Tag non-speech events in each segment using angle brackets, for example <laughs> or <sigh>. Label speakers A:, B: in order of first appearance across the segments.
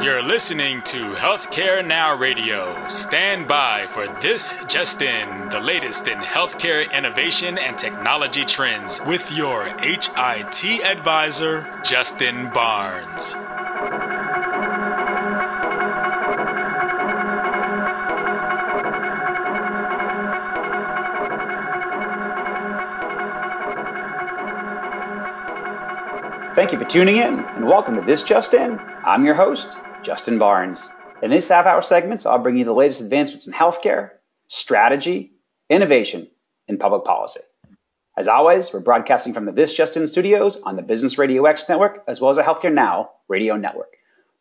A: You're listening to Healthcare Now Radio. Stand by for this just in, the latest in healthcare innovation and technology trends with your HIT advisor, Justin Barnes.
B: Thank you for tuning in and welcome to This Just In. I'm your host, Justin Barnes. In these half hour segments, I'll bring you the latest advancements in healthcare, strategy, innovation, and public policy. As always, we're broadcasting from the This Just In studios on the Business Radio X network, as well as a Healthcare Now radio network.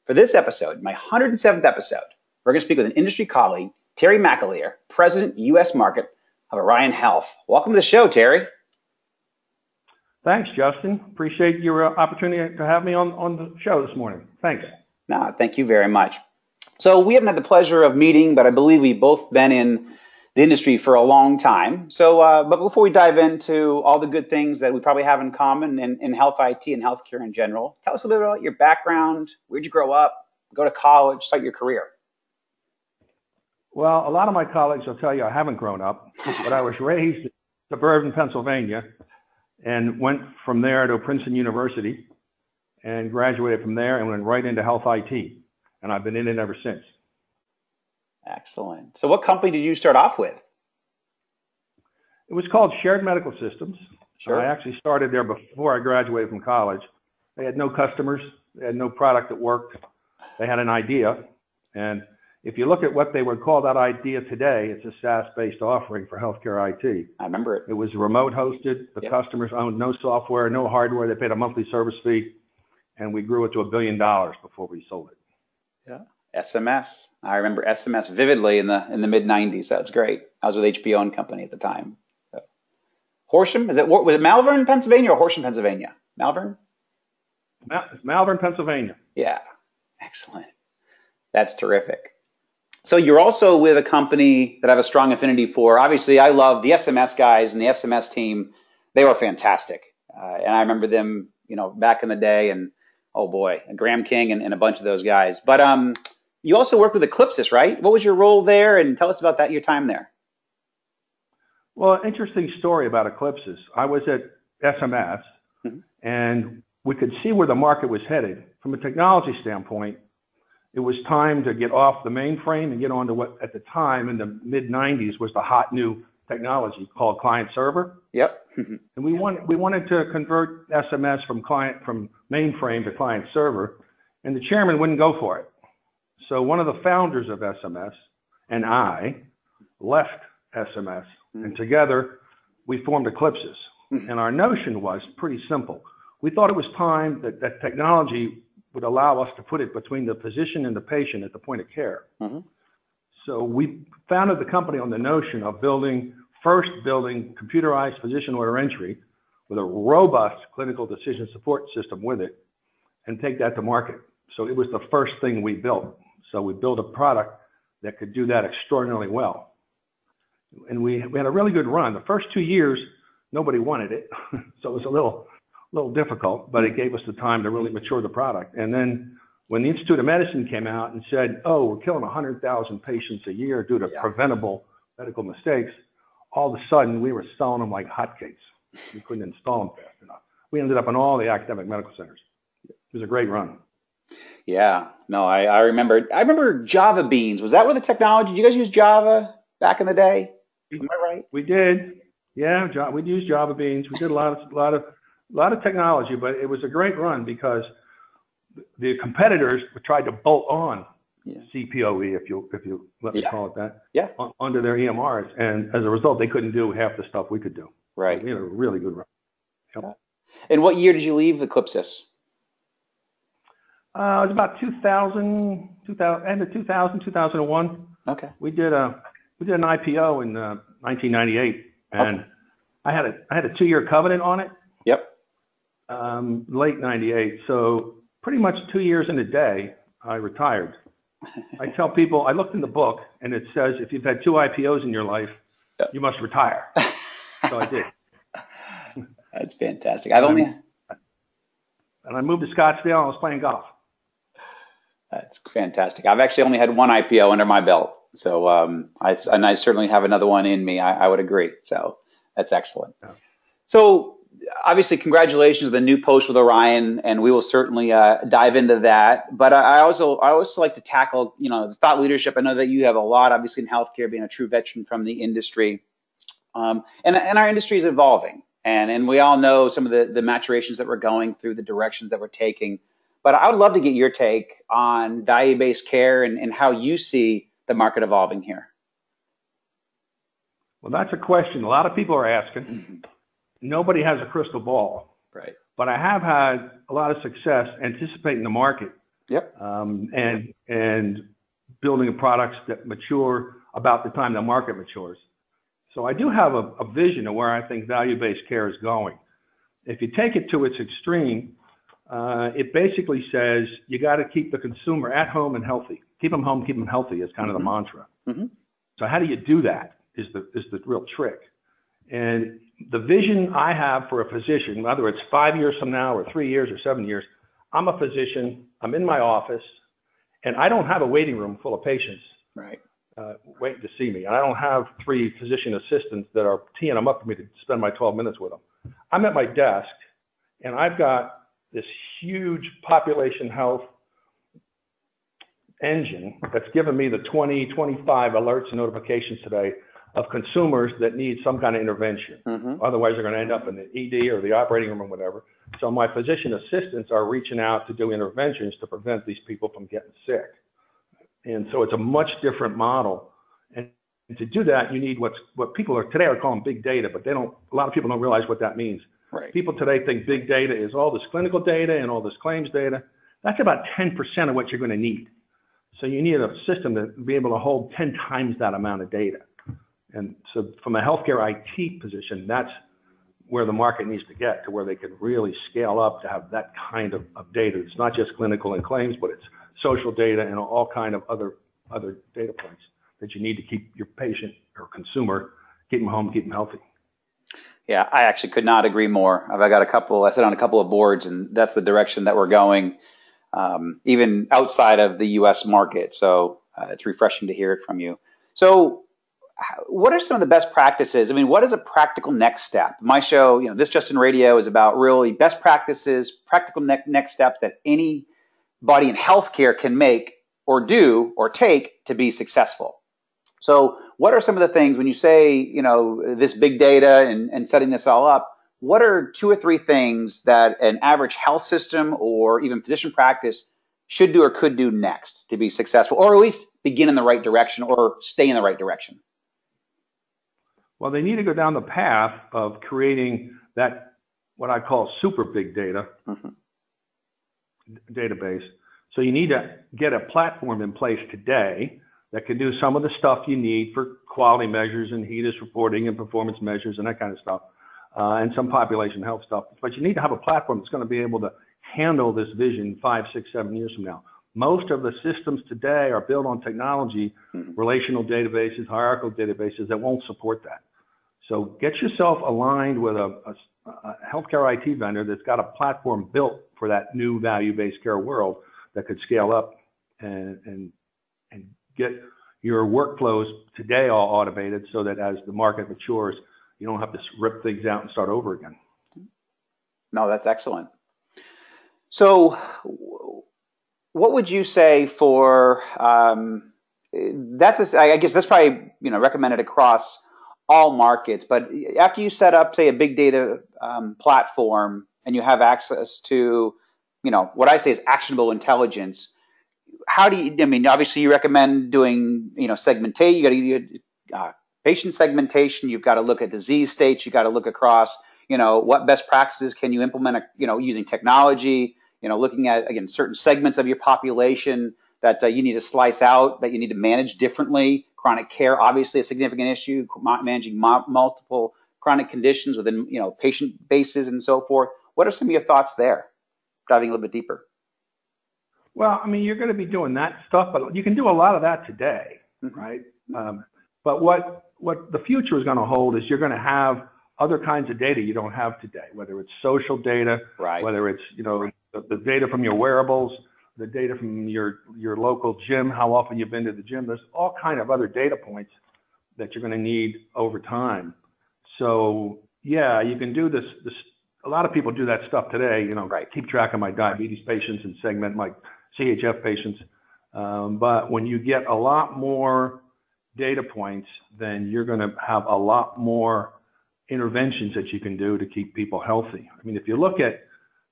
B: For this episode, my 107th episode, we're going to speak with an industry colleague, Terry McAleer, President, U.S. Market of Orion Health. Welcome to the show, Terry.
C: Thanks, Justin. Appreciate your uh, opportunity to have me on, on the show this morning. Thanks.
B: No, thank you very much. So we haven't had the pleasure of meeting, but I believe we've both been in the industry for a long time. So, uh, but before we dive into all the good things that we probably have in common in, in health IT and healthcare in general, tell us a little bit about your background. Where'd you grow up? Go to college? Start your career?
C: Well, a lot of my colleagues will tell you I haven't grown up, but I was raised in suburban Pennsylvania and went from there to Princeton University and graduated from there and went right into health IT. And I've been in it ever since.
B: Excellent. So, what company did you start off with?
C: It was called Shared Medical Systems.
B: Sure.
C: I actually started there before I graduated from college. They had no customers, they had no product that worked. They had an idea, and if you look at what they would call that idea today, it's a SaaS-based offering for healthcare IT.
B: I remember it.
C: It was remote hosted. The
B: Yep.
C: customers owned no software, no hardware. They paid a monthly service fee, and we grew it to a billion dollars before we sold it. Yeah.
B: SMS. I remember SMS vividly in the in the mid '90s. That's great. I was with HBO and Company at the time. So. Horsham is it? Was it Malvern, Pennsylvania, or Horsham, Pennsylvania? Malvern.
C: It's Malvern, Pennsylvania.
B: Yeah. Excellent. That's terrific. So you're also with a company that I have a strong affinity for. Obviously, I love the SMS guys and the SMS team. They were fantastic, uh, and I remember them, you know, back in the day. And oh boy, Graham King and, and a bunch of those guys. But um, you also worked with Eclipsys, right? What was your role there? And tell us about that, your time there.
C: Well, interesting story about Eclipsys. I was at SMS,
B: Mhm.
C: and we could see where the market was headed. From a technology standpoint, it was time to get off the mainframe and get onto what, at the time in the mid 90s, was the hot new technology called client server.
B: Yep. <laughs>
C: And we wanted, we wanted to convert SMS from client, from mainframe to client server, and the chairman wouldn't go for it. So one of the founders of SMS and I left SMS, and together we formed Eclipsys.
B: Mhm.
C: And our notion was pretty simple. We thought it was time that, that technology would allow us to put it between the physician and the patient at the point of care.
B: Mhm.
C: So we founded the company on the notion of building, first building computerized physician order entry with a robust clinical decision support system with it and take that to market. So it was the first thing we built. So we built a product that could do that extraordinarily well. And we, we had a really good run. The first two years, nobody wanted it. <laughs> so it was a little, little difficult, but it gave us the time to really mature the product. And then when the Institute of Medicine came out and said, oh, we're killing 100,000 patients a year due to preventable medical mistakes, all of a sudden we were selling them like hotcakes. We couldn't install them fast enough. We ended up in all the academic medical centers. It was a great run.
B: Yeah. No, I, I remember. I remember Java Beans. Was that where the technology? Did you guys use Java back in the day? Am I right?
C: We did, yeah. We'd use Java Beans. We did a lot of, a lot of, a lot of technology, but it was a great run because the competitors tried to bolt on
B: Yeah.
C: CPOE, if you, if you let me
B: Yeah.
C: call it that,
B: Yeah.
C: un- under their EMRs, and as a result, they couldn't do half the stuff we could do.
B: Right.
C: We had a really good run.
B: And what year did you leave Eclipsys?
C: Uh, it was about 2000, 2000, end of 2000, 2001.
B: Okay.
C: We did a we did an IPO in uh, 1998, and I had a I had a two year covenant on it.
B: Yep.
C: Um, late '98, so pretty much two years in a day, I retired. I tell people I looked in the book, and it says if you've had two IPOs in your life,
B: Yep.
C: you must retire. So I did, <laughs>
B: That's fantastic. I've only
C: and I moved to Scottsdale. and I was playing golf.
B: That's fantastic. I've actually only had one IPO under my belt, so um, I, and I certainly have another one in me. I, I would agree. So that's excellent. Yeah. So obviously, congratulations on the new post with Orion, and we will certainly uh, dive into that. But I also I also like to tackle you know thought leadership. I know that you have a lot, obviously, in healthcare, being a true veteran from the industry, um, and and our industry is evolving, and and we all know some of the the maturations that we're going through, the directions that we're taking. But I would love to get your take on value-based care and, and how you see the market evolving here.
C: Well, that's a question a lot of people are asking. Mm-hmm. Nobody has a crystal ball.
B: Right.
C: But I have had a lot of success anticipating the market.
B: Yep.
C: Um, and and building products that mature about the time the market matures. So I do have a, a vision of where I think value-based care is going. If you take it to its extreme, uh, it basically says you got to keep the consumer at home and healthy. Keep them home, keep them healthy is kind of the mm-hmm. mantra. Mm-hmm. So how do you do that? Is the is the real trick. And the vision I have for a physician, whether it's five years from now or three years or seven years, I'm a physician. I'm in my office, and I don't have a waiting room full of patients.
B: Right.
C: Uh, waiting to see me. And I don't have three physician assistants that are teeing them up for me to spend my 12 minutes with them. I'm at my desk, and I've got this huge population health engine that's given me the 20, 25 alerts and notifications today of consumers that need some kind of intervention. Mm-hmm. Otherwise, they're going to end up in the ED or the operating room or whatever. So my physician assistants are reaching out to do interventions to prevent these people from getting sick. And so it's a much different model. And to do that, you need what's what people are today are calling big data, but they don't. A lot of people don't realize what that means.
B: Right.
C: People today think big data is all this clinical data and all this claims data. That's about 10% of what you're going to need. So you need a system to be able to hold 10 times that amount of data. And so from a healthcare IT position, that's where the market needs to get to where they can really scale up to have that kind of, of data. It's not just clinical and claims, but it's social data and all kind of other other data points that you need to keep your patient or consumer, keep them home, keep them healthy.
B: Yeah, I actually could not agree more. I've got a couple, I sit on a couple of boards and that's the direction that we're going, um, even outside of the U.S. market. So uh, it's refreshing to hear it from you. So what are some of the best practices? I mean, what is a practical next step? My show, you know, this Just in Radio is about really best practices, practical ne- next steps that anybody in healthcare can make or do or take to be successful. So what are some of the things when you say, you know, this big data and, and setting this all up? What are two or three things that an average health system or even physician practice should do or could do next to be successful, or at least begin in the right direction or stay in the right direction?
C: Well, they need to go down the path of creating that, what I call super big data mm-hmm. database. So you need to get a platform in place today that can do some of the stuff you need for quality measures and HEDIS reporting and performance measures and that kind of stuff, uh, and some population health stuff. But you need to have a platform that's going to be able to handle this vision five, six, seven years from now. Most of the systems today are built on technology, mm-hmm. relational databases, hierarchical databases that won't support that. So get yourself aligned with a, a, a healthcare IT vendor that's got a platform built for that new value-based care world that could scale up and, and, and get your workflows today all automated so that as the market matures, you don't have to rip things out and start over again.
B: No, that's excellent. So, what would you say for um, that's a, I guess that's probably you know recommended across all markets. But after you set up, say, a big data um, platform and you have access to, you know, what I say is actionable intelligence, how do you? I mean, obviously, you recommend doing, you know, segmentation. You got to uh, patient segmentation. You've got to look at disease states. You got to look across, you know, what best practices can you implement, you know, using technology. You know, looking at again certain segments of your population that uh, you need to slice out, that you need to manage differently. Chronic care, obviously, a significant issue. Managing mo- multiple chronic conditions within, you know, patient bases and so forth. What are some of your thoughts there? Diving a little bit deeper.
C: Well, I mean, you're going to be doing that stuff, but you can do a lot of that today, mm-hmm. right? Um, but what what the future is going to hold is you're going to have other kinds of data you don't have today, whether it's social data,
B: right.
C: whether it's you know the, data from your wearables, the data from your your local gym, how often you've been to the gym. There's all kind of other data points that you're going to need over time. So yeah, you can do this. This a lot of people do that stuff today. You know,
B: Right.
C: keep track of my diabetes patients and segment my CHF patients. Um, but when you get a lot more data points, then you're going to have a lot more interventions that you can do to keep people healthy. I mean, if you look at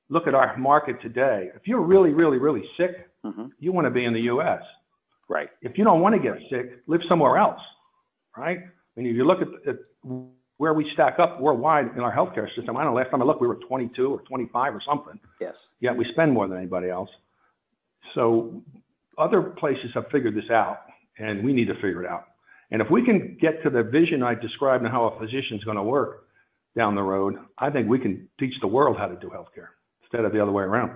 C: look at our market today, if you're really, really, really sick,
B: hmm
C: you want to be in the U.S.
B: Right.
C: If you don't want to get sick, live somewhere else, right? I mean, if you look at, at where we stack up worldwide in our healthcare system, I don't know, last time I looked, we were 22 or 25 or something.
B: Yes.
C: Yet we spend more than anybody else. So other places have figured this out, and we need to figure it out. And if we can get to the vision I described and how a physician's going to work down the road, I think we can teach the world how to do healthcare instead of the other way around.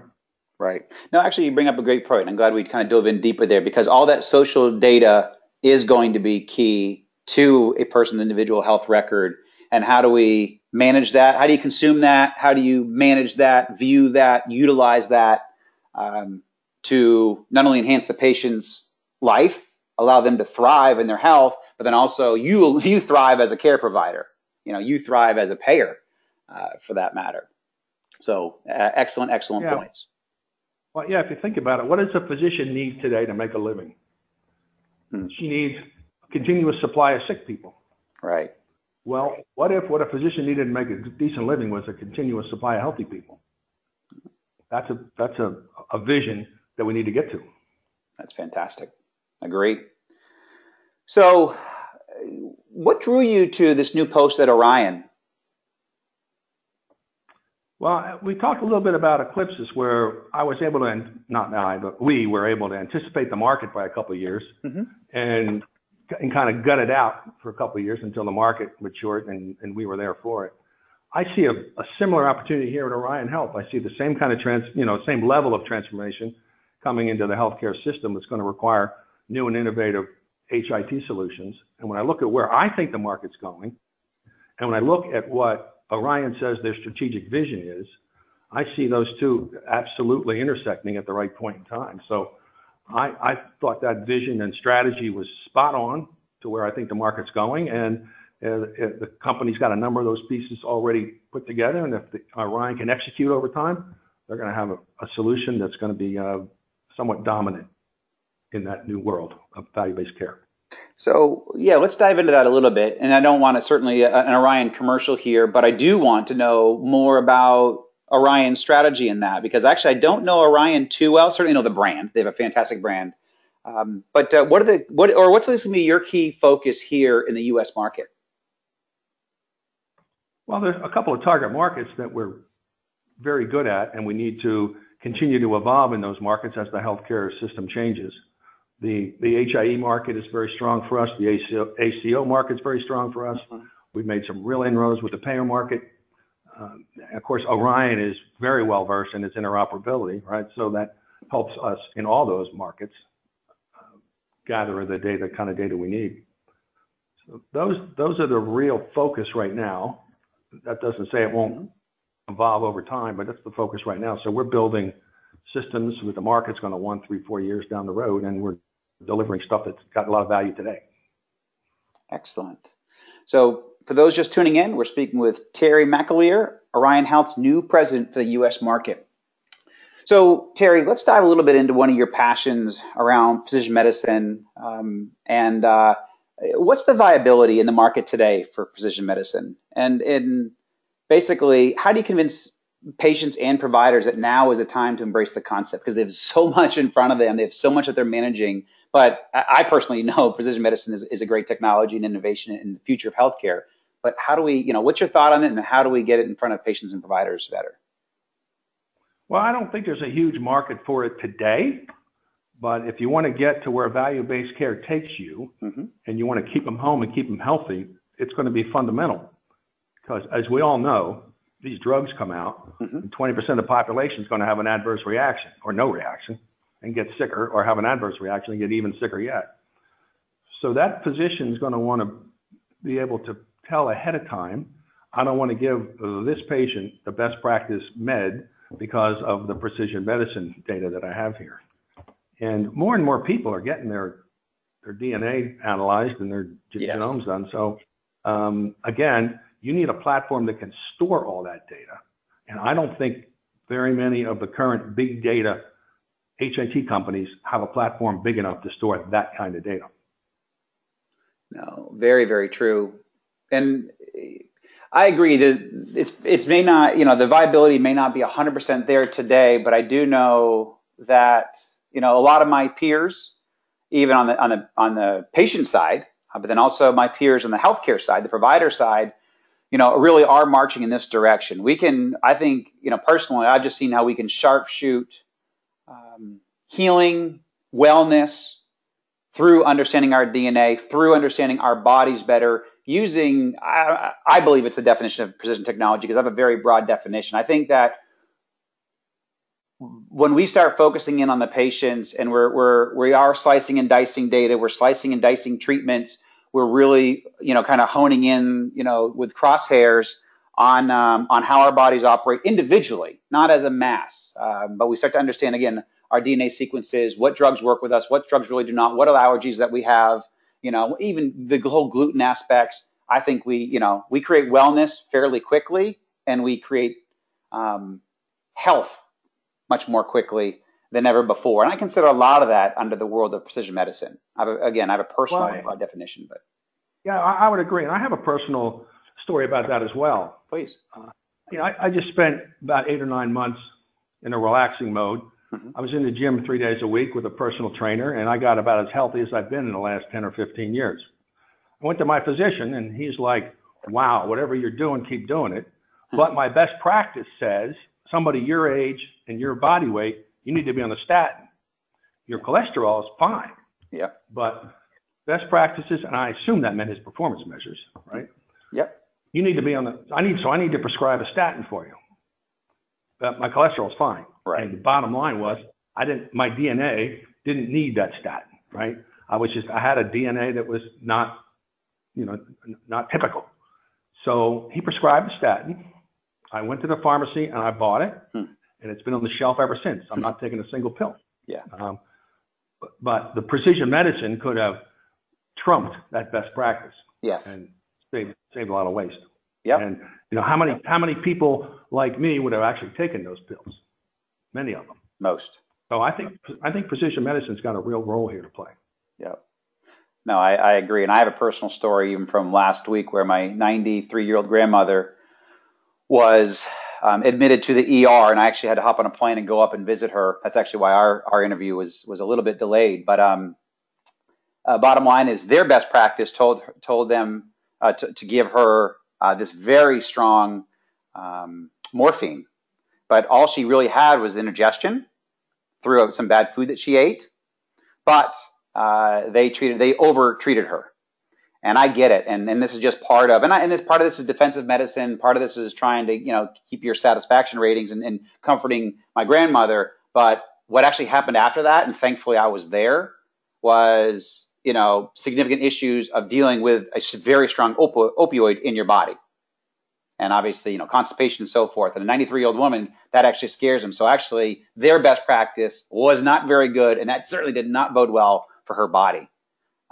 B: Right. No, actually, you bring up a great point. I'm glad we kind of dove in deeper there because all that social data is going to be key to a person's individual health record. And how do we manage that? How do you consume that? How do you manage that, view that, utilize that um, to not only enhance the patient's life, allow them to thrive in their health, but then also you <laughs> you thrive as a care provider. You know, you thrive as a payer, uh, for that matter. So, uh, excellent, excellent
C: Yeah.
B: points.
C: Well, yeah, if you think about it, what does a physician need today to make a living?
B: Hmm.
C: She needs a continuous supply of sick people.
B: Right.
C: Well, what if what a physician needed to make a decent living was a continuous supply of healthy people? That's a that's a, a vision that we need to get to.
B: That's fantastic. Agree. So, what drew you to this new post at Orion?
C: Well, we talked a little bit about Eclipsys where I was able to, not I, but we were able to anticipate the market by a couple of years
B: Mhm.
C: and, and kind of gut it out for a couple of years until the market matured and, and we were there for it. I see a, a similar opportunity here at Orion Health. I see the same kind of trans, you know, same level of transformation coming into the healthcare system that's going to require new and innovative HIT solutions. And when I look at where I think the market's going, and when I look at what Orion says their strategic vision is, I see those two absolutely intersecting at the right point in time. So I, I thought that vision and strategy was spot on to where I think the market's going. And uh, uh, the company's got a number of those pieces already put together. And if the, Orion can execute over time, they're going to have a, a solution that's going to be uh, somewhat dominant in that new world of value-based care.
B: So, yeah, let's dive into that a little bit. And I don't want to certainly uh, an Orion commercial here, but I do want to know more about Orion's strategy in that because actually I don't know Orion too well. Certainly know the brand; they have a fantastic brand. Um, but uh, what are the what or what's going to be your key focus here in the U.S. market?
C: Well, there's a couple of target markets that we're very good at, and we need to continue to evolve in those markets as the healthcare system changes. The, the HIE market is very strong for us. The ACO, market is very strong for us.
B: Mhm.
C: We've made some real inroads with the payer market. Um, of course, Orion is very well versed in its interoperability, right? So that helps us in all those markets uh, gather the data, kind of data we need. So those those are the real focus right now. That doesn't say it won't evolve over time, but that's the focus right now. So we're building systems with the market's going to want three, four years down the road, and we're delivering stuff that's got a lot of value today.
B: Excellent. So, for those just tuning in, we're speaking with Terry McAleer, Orion Health's new president for the U.S. market. So, Terry, let's dive a little bit into one of your passions around precision medicine. Um, and uh, what's the viability in the market today for precision medicine? And in basically, how do you convince patients and providers that now is a time to embrace the concept because they have so <laughs> much in front of them, they have so much that they're managing. But I personally know <laughs> precision medicine is, is a great technology and innovation in the future of healthcare. But how do we, you know, what's your thought on it, and how do we get it in front of patients and providers better?
C: Well, I don't think there's a huge market for it today, but if you want to get to where value-based care takes you,
B: hmm
C: and you want to keep them home and keep them healthy, it's going to be fundamental. Because as we all know, these drugs come out,
B: Mhm.
C: and 20% of the population is going to have an adverse reaction or no reaction and get sicker or have an adverse reaction and get even sicker yet. So that physician is going to want to be able to tell ahead of time, I don't want to give this patient the best practice med because of the precision medicine data that I have here. And more and more people are getting their their DNA analyzed and their yes. genomes done. So um, again, you need a platform that can store all that data. And I don't think very many of the current big data HIT companies have a platform big enough to store that kind of data.
B: No, very, very true. And I agree that it's it's may not you know the viability may not be 100% there today, but I do know that you know a lot of my peers, even on the on the on the patient side, but then also my peers on the healthcare side, the provider side, you know, really are marching in this direction. We can, I think, you know, personally, I've just seen how we can sharpshoot um, healing, wellness through understanding our DNA, through understanding our bodies better, using, I, I believe it's the definition of precision technology because I have a very broad definition. I think that when we start focusing in on the patients and we're, we're, we are slicing and dicing data, we're slicing and dicing treatments, we're really, you know, kind of honing in, you know, with crosshairs on, um, on how our bodies operate individually, not as a mass. Um, but we start to understand again, our DNA sequences, what drugs work with us, what drugs really do not, what allergies that we have, you know, even the whole gluten aspects. I think we, you know, we create wellness fairly quickly and we create um, health much more quickly than ever before. And I consider a lot of that under the world of precision medicine. I have a, again, I have a personal well, definition, but
C: yeah, I, I, would agree, and I have a personal story about that as well.
B: Please. Uh,
C: you know, I, I, just spent about eight or nine months in a relaxing mode. Mm-hmm. I was in the gym three days a week with a personal trainer, and I got about as healthy as I've been in the last 10 or 15 years. I went to my physician, and he's like, wow, whatever you're doing, keep doing it. Hmm. But my best practice says somebody your age and your body weight, you need to be on a statin. Your cholesterol is fine.
B: Yeah.
C: But best practices, and I assume that meant his performance measures, right?
B: Yep.
C: You need to be on the, I need, so I need to prescribe a statin for you. But my cholesterol is fine.
B: Right.
C: And the bottom line was, I didn't, my DNA didn't need that statin, right? I was just, I had a DNA that was not, you know, not typical. So he prescribed a statin. I went to the pharmacy and I bought it, hmm. and it's been on the shelf ever since. I'm not taking a single pill.
B: Yeah. Um,
C: but, but the precision medicine could have trumped that best practice.
B: Yes.
C: And saved saved a lot of waste.
B: Yep.
C: And you know how many how many people like me would have actually taken those pills? Many of them.
B: Most.
C: So I think I think precision medicine's got a real role here to play.
B: Yep. No, I, I agree, and I have a personal story even from last week where my 93 year old grandmother was um, admitted to the ER, and I actually had to hop on a plane and go up and visit her. That's actually why our, our interview was was a little bit delayed. But um, uh, bottom line is their best practice told told them uh, to, to, give her uh, this very strong um, morphine, but all she really had was indigestion through some bad food that she ate. But uh, they treated they over treated her and I get it. And, and this is just part of, and, I, and this part of this is defensive medicine. Part of this is trying to, you know, keep your satisfaction ratings and, and comforting my grandmother. But what actually happened after that, and thankfully I was there, was, you know, significant issues of dealing with a very strong opioid in your body. And obviously, you know, constipation and so forth. And a 93 year old woman, that actually scares them. So actually, their best practice was not very good. And that certainly did not bode well for her body.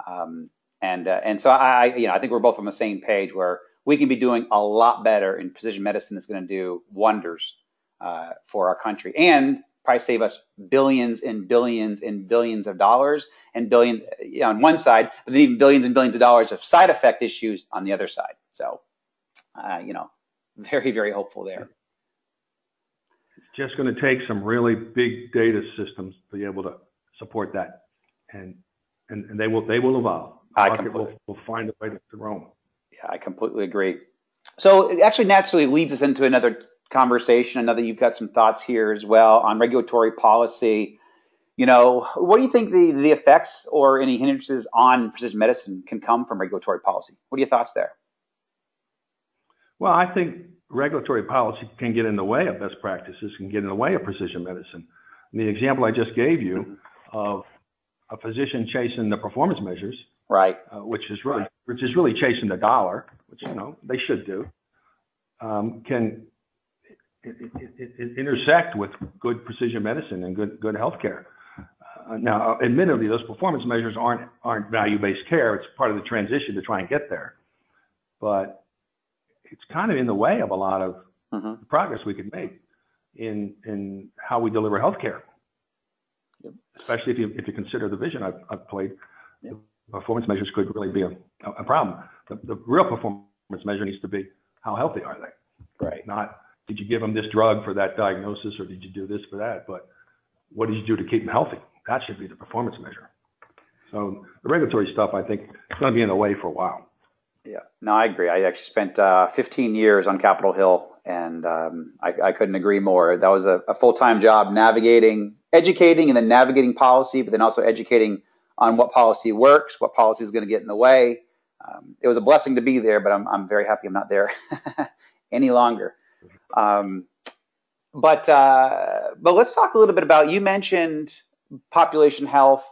B: Um, and uh, and so I, you know, I think we're both on the same page where we can be doing a lot better in precision medicine that's going to do wonders uh, for our country and probably save us billions and billions and billions of dollars and billions you know, on one side, but then even billions and billions of dollars of side effect issues on the other side. So, uh, you know, very very hopeful there.
C: It's just going to take some really big data systems to be able to support that, and and, and they will they will evolve. I completely, will, will find a way to, to roam.
B: Yeah, I completely agree. So it actually naturally leads us into another conversation. I know that you've got some thoughts here as well on regulatory policy. You know, what do you think the, the effects or any hindrances on precision medicine can come from regulatory policy? What are your thoughts there?
C: Well, I think regulatory policy can get in the way of best practices, can get in the way of precision medicine. And the example I just gave you of a physician chasing the performance measures
B: right?
C: Uh, which is really which is really chasing the dollar, which you know they should do, um, can intersect with good precision medicine and good good healthcare. Uh, now, admittedly, those performance measures aren't aren't value-based care. It's part of the transition to try and get there, but it's kind of in the way of a lot of mm-hmm. progress we could make in in how we deliver healthcare. Yep. Especially if you if you consider the vision I've, I've played, yep. performance measures could really be a, a problem. The, the real performance measure needs to be how healthy are they?
B: Right.
C: Not did you give them this drug for that diagnosis or did you do this for that, but what did you do to keep them healthy? That should be the performance measure. So the regulatory stuff, I think, is going to be in the way for a while.
B: Yeah, no, I agree. I actually spent uh, 15 years on Capitol Hill, and um, I, I, couldn't agree more. That was a, a full-time job, navigating, educating, and then navigating policy, but then also educating on what policy works, what policy is going to get in the way. Um, it was a blessing to be there, but I'm, I'm very happy I'm not there <laughs> any longer. Um, but uh, but let's talk a little bit about. You mentioned population health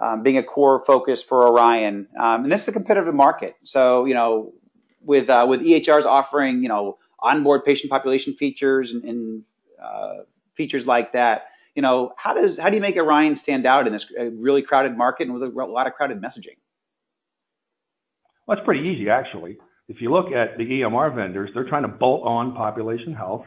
B: um, being a core focus for Orion, um, and this is a competitive market. So you know, with uh, with EHRs offering you know onboard patient population features and, and uh, features like that, you know, how does how do you make Orion stand out in this uh, really crowded market and with a lot of crowded messaging?
C: Well, it's pretty easy actually. If you look at the EMR vendors, they're trying to bolt on population health.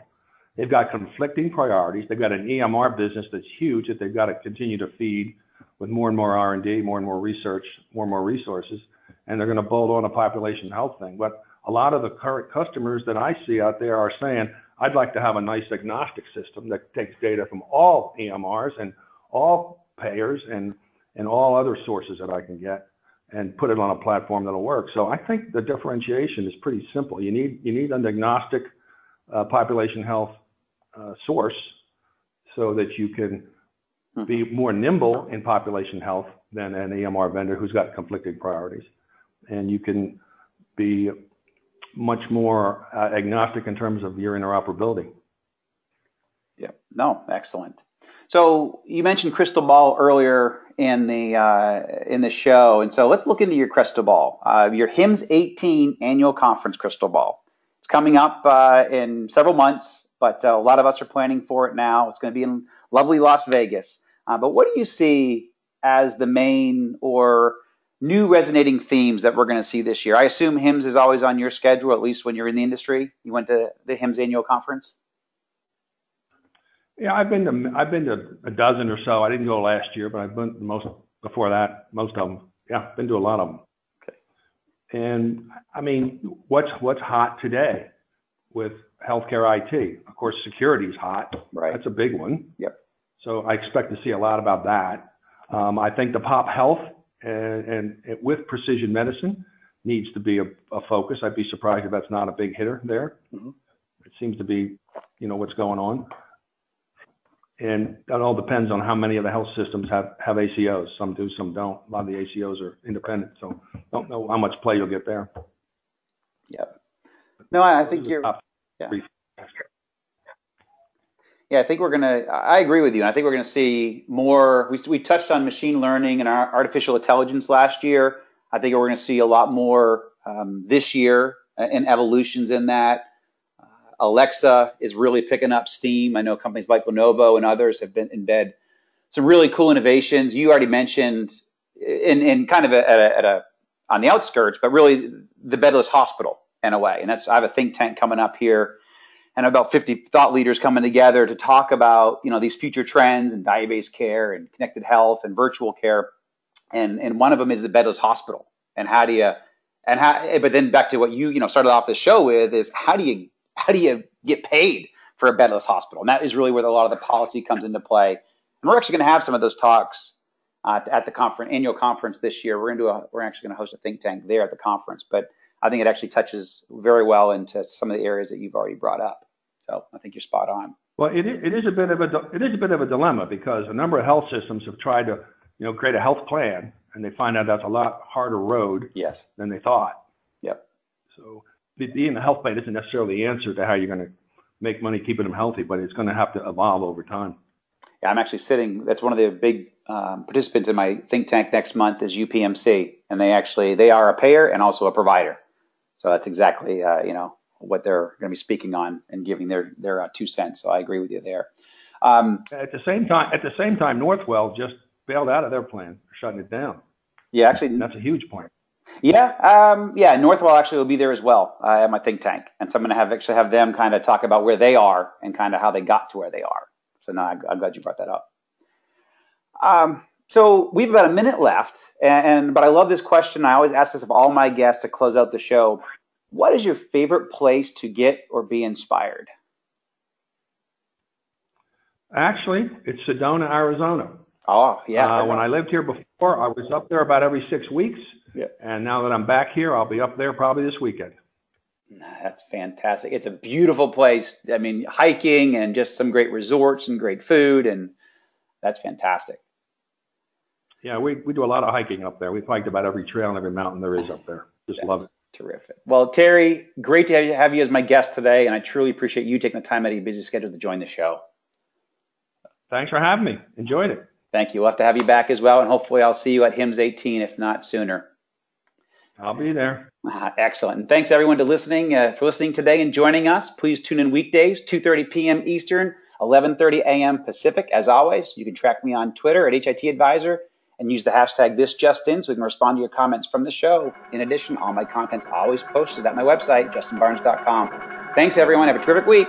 C: They've got conflicting priorities. They've got an EMR business that's huge that they've got to continue to feed with more and more R&D, more and more research, more and more resources, and they're going to bolt on a population health thing. But a lot of the current customers that I see out there are saying, I'd like to have a nice agnostic system that takes data from all EMRs and all payers and, and all other sources that I can get and put it on a platform that'll work. So I think the differentiation is pretty simple. You need you need an agnostic uh, population health uh, source so that you can hmm. be more nimble in population health than an EMR vendor who's got conflicting priorities, and you can be much more uh, agnostic in terms of your interoperability.
B: Yeah. No. Excellent. So you mentioned crystal ball earlier in the uh, in the show, and so let's look into your crystal ball. Uh, your HIMSS 18 annual conference crystal ball. It's coming up uh, in several months, but uh, a lot of us are planning for it now. It's going to be in lovely Las Vegas. Uh, but what do you see as the main or new resonating themes that we're going to see this year? I assume HIMSS is always on your schedule, at least when you're in the industry. You went to the HIMSS annual conference.
C: Yeah, I've been to I've been to a dozen or so. I didn't go last year, but I've been to most before that. Most of them. Yeah, been to a lot of them. Okay. And I mean, what's what's hot today with healthcare IT? Of course, security is hot.
B: Right.
C: That's a big one.
B: Yep.
C: So I expect to see a lot about that. Um, I think the pop health and, and, with precision medicine needs to be a, a, focus. I'd be surprised if that's not a big hitter there. Mm-hmm. It seems to be, you know, what's going on and that all depends on how many of the health systems have, have ACOs. Some do, some don't. A lot of the ACOs are independent, so don't know how much play you'll get there.
B: Yep. No, I think you're. Yeah. yeah, I think we're gonna. I agree with you. I think we're gonna see more. We we touched on machine learning and artificial intelligence last year. I think we're gonna see a lot more um, this year and evolutions in that. Alexa is really picking up steam. I know companies like Lenovo and others have been in bed. Some really cool innovations. You already mentioned in, in kind of a, at, a, at a on the outskirts, but really the bedless hospital in a way. And that's I have a think tank coming up here and about 50 thought leaders coming together to talk about you know these future trends and value-based care and connected health and virtual care and and one of them is the bedless hospital and how do you and how but then back to what you you know started off the show with is how do you how do you get paid for a bedless hospital? And that is really where a lot of the policy comes into play. And we're actually going to have some of those talks uh, at the conference, annual conference this year. We're going to do a, we're actually going to host a think tank there at the conference, but I think it actually touches very well into some of the areas that you've already brought up. So I think you're spot on.
C: Well, it, it is a bit of a it is a bit of a dilemma because a number of health systems have tried to you know create a health plan and they find out that's a lot harder road
B: yes.
C: than they thought.
B: Yep.
C: So being a health plan isn't necessarily the answer to how you're going to make money keeping them healthy, but it's going to have to evolve over time.
B: Yeah, I'm actually sitting. That's one of the big um, participants in my think tank next month is UPMC, and they actually they are a payer and also a provider. So that's exactly uh, you know what they're going to be speaking on and giving their their uh, two cents. So I agree with you there.
C: Um, at the same time, at the same time, Northwell just bailed out of their plan, for shutting it down.
B: Yeah, actually,
C: that's a huge point.
B: Yeah, um, yeah. Northwell actually will be there as well uh, at my think tank, and so I'm going to have actually have them kind of talk about where they are and kind of how they got to where they are. So now I'm glad you brought that up. Um, so we have about a minute left, and, and but I love this question. I always ask this of all my guests to close out the show. What is your favorite place to get or be inspired?
C: Actually, it's Sedona, Arizona.
B: Oh, yeah.
C: Uh, when I lived here before, I was up there about every six weeks.
B: Yeah.
C: And now that I'm back here, I'll be up there probably this weekend.
B: That's fantastic. It's a beautiful place. I mean, hiking and just some great resorts and great food, and that's fantastic.
C: Yeah, we, we do a lot of hiking up there. We've hiked about every trail and every mountain there is up there. Just
B: that's
C: love it.
B: Terrific. Well, Terry, great to have you as my guest today, and I truly appreciate you taking the time out of your busy schedule to join the show.
C: Thanks for having me. Enjoyed it.
B: Thank you. We'll have to have you back as well, and hopefully I'll see you at HIMSS 18, if not sooner.
C: I'll be there.
B: Uh, excellent. And thanks everyone to listening uh, for listening today and joining us. Please tune in weekdays, 2:30 p.m. Eastern, 11:30 a.m. Pacific. As always, you can track me on Twitter at HIT Advisor and use the hashtag ThisJustIn so we can respond to your comments from the show. In addition, all my content's always posted at my website, justinbarnes.com. Thanks everyone. Have a terrific week.